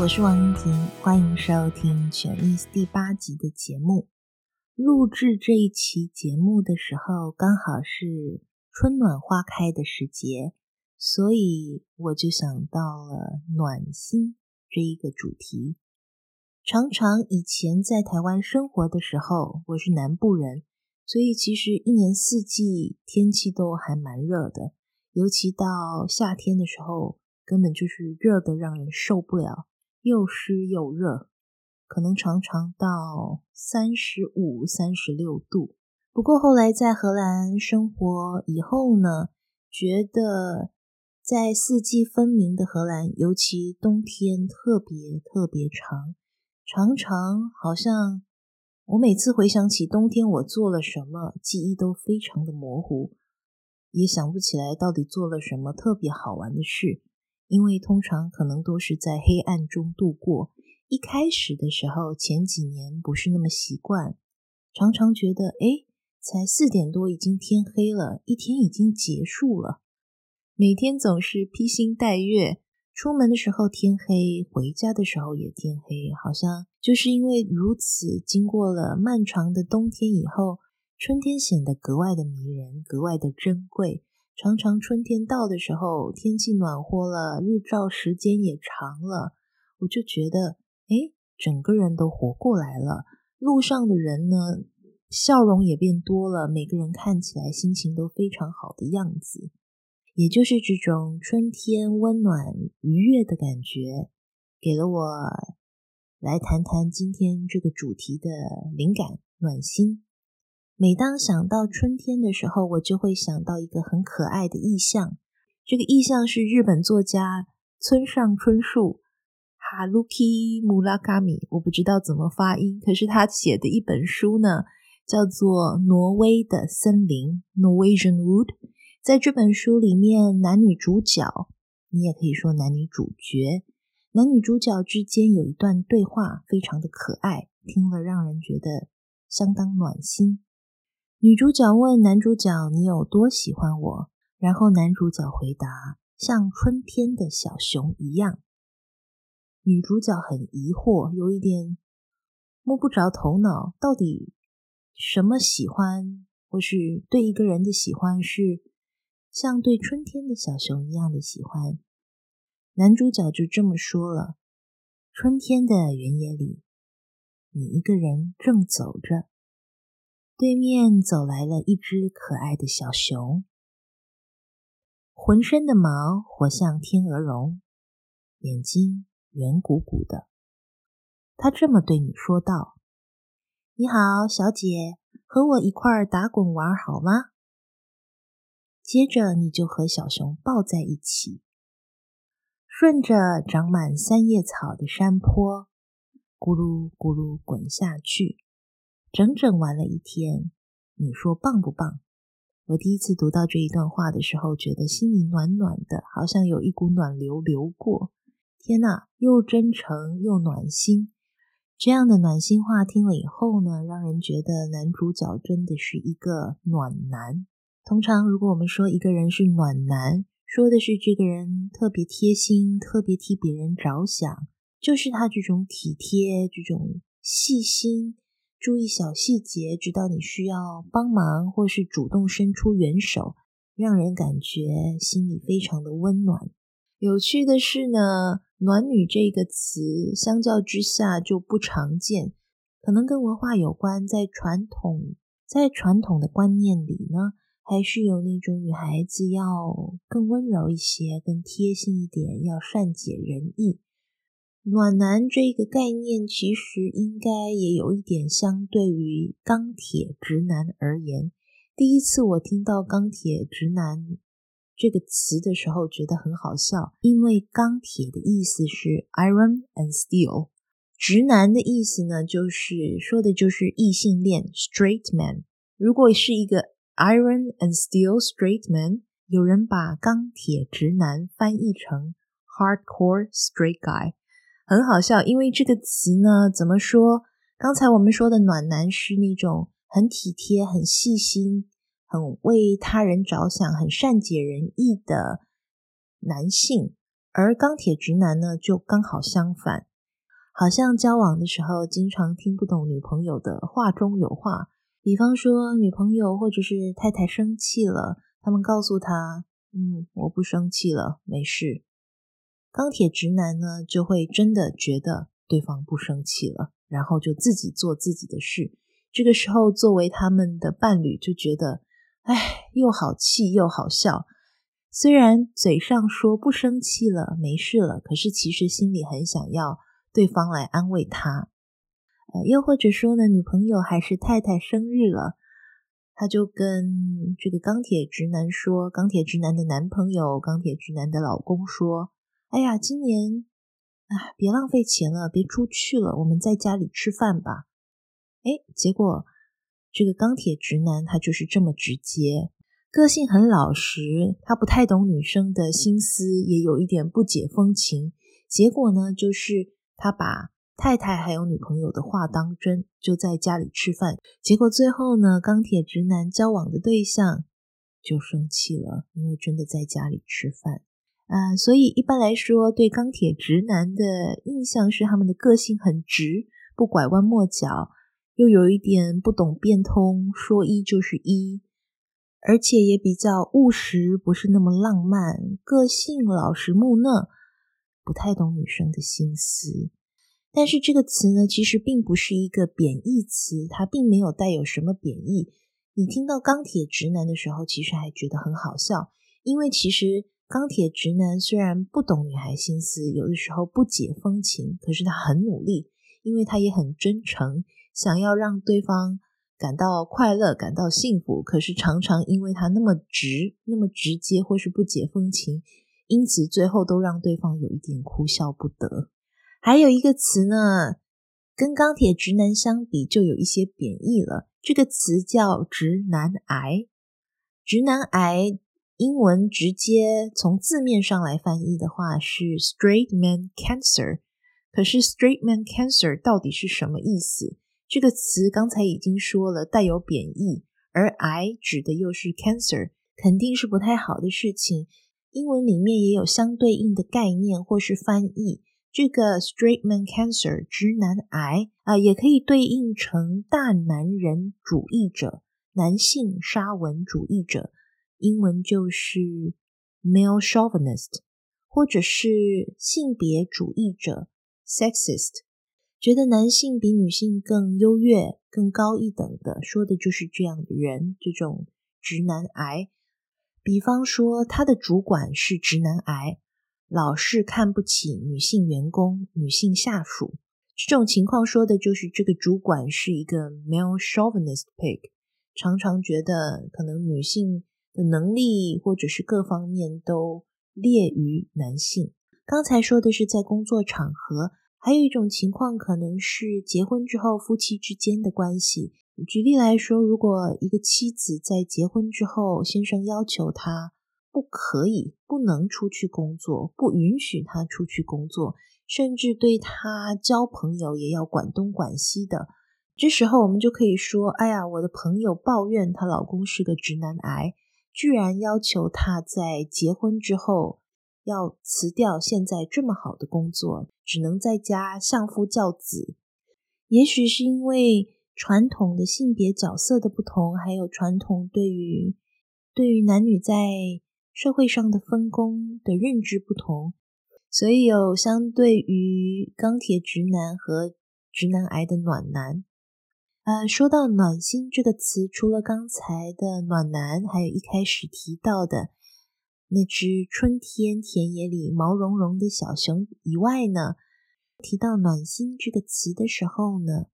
我是王英婷，欢迎收听《全意思》第八集的节目。录制这一期节目的时候，刚好是春暖花开的时节，所以我就想到了暖心这一个主题。常常以前在台湾生活的时候，我是南部人，所以其实一年四季天气都还蛮热的，尤其到夏天的时候，根本就是热得让人受不了，又湿又热。可能常常到三十五、三十六度。不过后来在荷兰生活以后呢，觉得在四季分明的荷兰，尤其冬天特别特别长，常常好像我每次回想起冬天我做了什么，记忆都非常的模糊，也想不起来到底做了什么特别好玩的事，因为通常可能都是在黑暗中度过。一开始的时候，前几年不是那么习惯，常常觉得，诶，才四点多，已经天黑了，一天已经结束了。每天总是披星戴月，出门的时候天黑，回家的时候也天黑，好像就是因为如此，经过了漫长的冬天以后，春天显得格外的迷人，格外的珍贵。常常春天到的时候，天气暖和了，日照时间也长了，我就觉得。诶，整个人都活过来了。路上的人呢，笑容也变多了，每个人看起来心情都非常好的样子。也就是这种春天温暖愉悦的感觉，给了我来谈谈今天这个主题的灵感暖心。每当想到春天的时候，我就会想到一个很可爱的意象。这个意象是日本作家村上春树。哈鲁基·穆拉卡米，我不知道怎么发音，可是他写的一本书呢，叫做《挪威的森林》（Norwegian Wood）。在这本书里面，男女主角，你也可以说男女主角，男女主角之间有一段对话，非常的可爱，听了让人觉得相当暖心。女主角问男主角：“你有多喜欢我？”然后男主角回答：“像春天的小熊一样。”女主角很疑惑，有一点摸不着头脑，到底什么喜欢，或是对一个人的喜欢是像对春天的小熊一样的喜欢？男主角就这么说了：“春天的原野里，你一个人正走着，对面走来了一只可爱的小熊，浑身的毛活像天鹅绒，眼睛。”圆鼓鼓的，他这么对你说道：“你好，小姐，和我一块儿打滚玩好吗？”接着你就和小熊抱在一起，顺着长满三叶草的山坡，咕噜咕噜滚下去，整整玩了一天。你说棒不棒？我第一次读到这一段话的时候，觉得心里暖暖的，好像有一股暖流流过。天呐，又真诚又暖心，这样的暖心话听了以后呢，让人觉得男主角真的是一个暖男。通常如果我们说一个人是暖男，说的是这个人特别贴心，特别替别人着想，就是他这种体贴、这种细心、注意小细节，直到你需要帮忙或是主动伸出援手，让人感觉心里非常的温暖。有趣的是呢。暖女这个词，相较之下就不常见，可能跟文化有关。在传统，在传统的观念里呢，还是有那种女孩子要更温柔一些，更贴心一点，要善解人意。暖男这个概念，其实应该也有一点相对于钢铁直男而言。第一次我听到钢铁直男。这个词的时候觉得很好笑，因为钢铁的意思是 iron and steel，直男的意思呢，就是说的就是异性恋 straight man。如果是一个 iron and steel straight man，有人把钢铁直男翻译成 hardcore straight guy，很好笑，因为这个词呢，怎么说？刚才我们说的暖男是那种很体贴、很细心。很为他人着想、很善解人意的男性，而钢铁直男呢，就刚好相反，好像交往的时候经常听不懂女朋友的话中有话，比方说女朋友或者是太太生气了，他们告诉他：“嗯，我不生气了，没事。”钢铁直男呢，就会真的觉得对方不生气了，然后就自己做自己的事。这个时候，作为他们的伴侣，就觉得，哎，又好气又好笑。虽然嘴上说不生气了，没事了，可是其实心里很想要对方来安慰他。呃，又或者说呢，女朋友还是太太生日了，他就跟这个钢铁直男说，钢铁直男的男朋友，钢铁直男的老公说。哎呀，今年啊，别浪费钱了，别出去了，我们在家里吃饭吧。哎，结果这个钢铁直男他就是这么直接，个性很老实，他不太懂女生的心思，也有一点不解风情。结果呢，就是他把太太还有女朋友的话当真，就在家里吃饭。结果最后呢，钢铁直男交往的对象就生气了，因为真的在家里吃饭。啊、所以一般来说，对钢铁直男的印象是他们的个性很直，不拐弯抹角，又有一点不懂变通，说一就是一，而且也比较务实，不是那么浪漫，个性老实木讷，不太懂女生的心思。但是这个词呢，其实并不是一个贬义词，它并没有带有什么贬义。你听到钢铁直男的时候，其实还觉得很好笑，因为其实。钢铁直男虽然不懂女孩心思，有的时候不解风情，可是他很努力，因为他也很真诚，想要让对方感到快乐、感到幸福。可是常常因为他那么直、那么直接，或是不解风情，因此最后都让对方有一点哭笑不得。还有一个词呢，跟钢铁直男相比，就有一些贬义了。这个词叫直男癌，直男癌。英文直接从字面上来翻译的话是 straight man cancer，可是 straight man cancer 到底是什么意思？这个词刚才已经说了，带有贬义，而癌指的又是 cancer，肯定是不太好的事情。英文里面也有相对应的概念或是翻译，这个 straight man cancer 直男癌啊，也可以对应成大男人主义者、男性沙文主义者。英文就是 male chauvinist，或者是性别主义者 sexist，觉得男性比女性更优越、更高一等的，说的就是这样的人，这种直男癌。比方说，他的主管是直男癌，老是看不起女性员工、女性下属，这种情况说的就是这个主管是一个 male chauvinist pig，常常觉得可能女性。的能力或者是各方面都劣于男性。刚才说的是在工作场合，还有一种情况可能是结婚之后夫妻之间的关系。举例来说，如果一个妻子在结婚之后，先生要求她不可以、不能出去工作，不允许她出去工作，甚至对她交朋友也要管东管西的，这时候我们就可以说：“哎呀，我的朋友抱怨她老公是个直男癌。”居然要求他在结婚之后要辞掉现在这么好的工作，只能在家相夫教子。也许是因为传统的性别角色的不同，还有传统对于对于男女在社会上的分工的认知不同，所以有相对于钢铁直男和直男癌的暖男。呃，说到暖心这个词，除了刚才的暖男，还有一开始提到的那只春天田野里毛茸茸的小熊以外呢，提到暖心这个词的时候呢，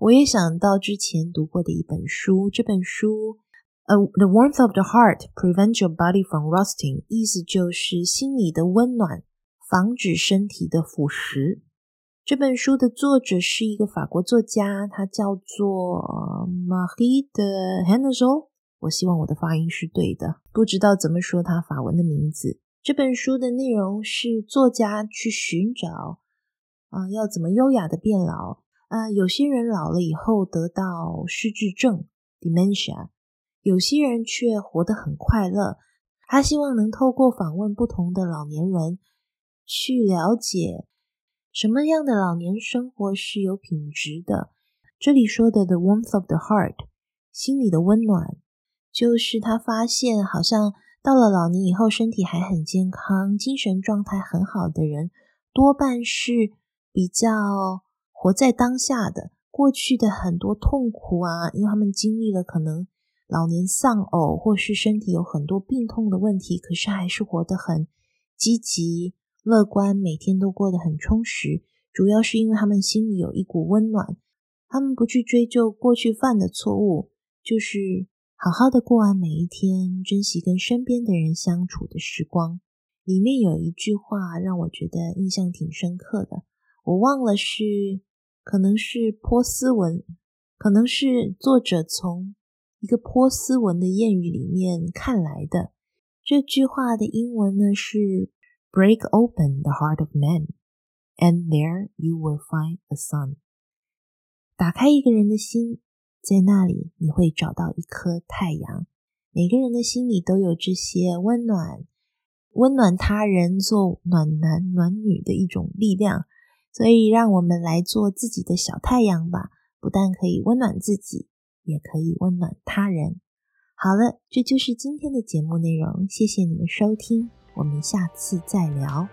我也想到之前读过的一本书，这本书，呃，The warmth of the heart prevents your body from rusting，意思就是心里的温暖，防止身体的腐蚀。这本书的作者是一个法国作家，他叫做 Mahid Hensel。我希望我的发音是对的，不知道怎么说他法文的名字。这本书的内容是作家去寻找啊、要怎么优雅的变老啊、有些人老了以后得到失智症 （dementia），有些人却活得很快乐。他希望能透过访问不同的老年人，去了解。什么样的老年生活是有品质的？这里说的 “the warmth of the heart”，心里的温暖，就是他发现，好像到了老年以后，身体还很健康，精神状态很好的人，多半是比较活在当下的。过去的很多痛苦啊，因为他们经历了可能老年丧偶，或是身体有很多病痛的问题，可是还是活得很积极乐观，每天都过得很充实。主要是因为他们心里有一股温暖，他们不去追究过去犯的错误，就是好好的过完每一天，珍惜跟身边的人相处的时光。里面有一句话让我觉得印象挺深刻的，我忘了是。可能是波斯文，可能是作者从一个波斯文的谚语里面看来的。这句话的英文呢是 “Break open the heart of man, and there you will find a sun.” 打开一个人的心，在那里你会找到一颗太阳。每个人的心里都有这些温暖，温暖他人，做暖男暖女的一种力量。所以，让我们来做自己的小太阳吧，不但可以温暖自己，也可以温暖他人。好了，这就是今天的节目内容，谢谢你们收听，我们下次再聊。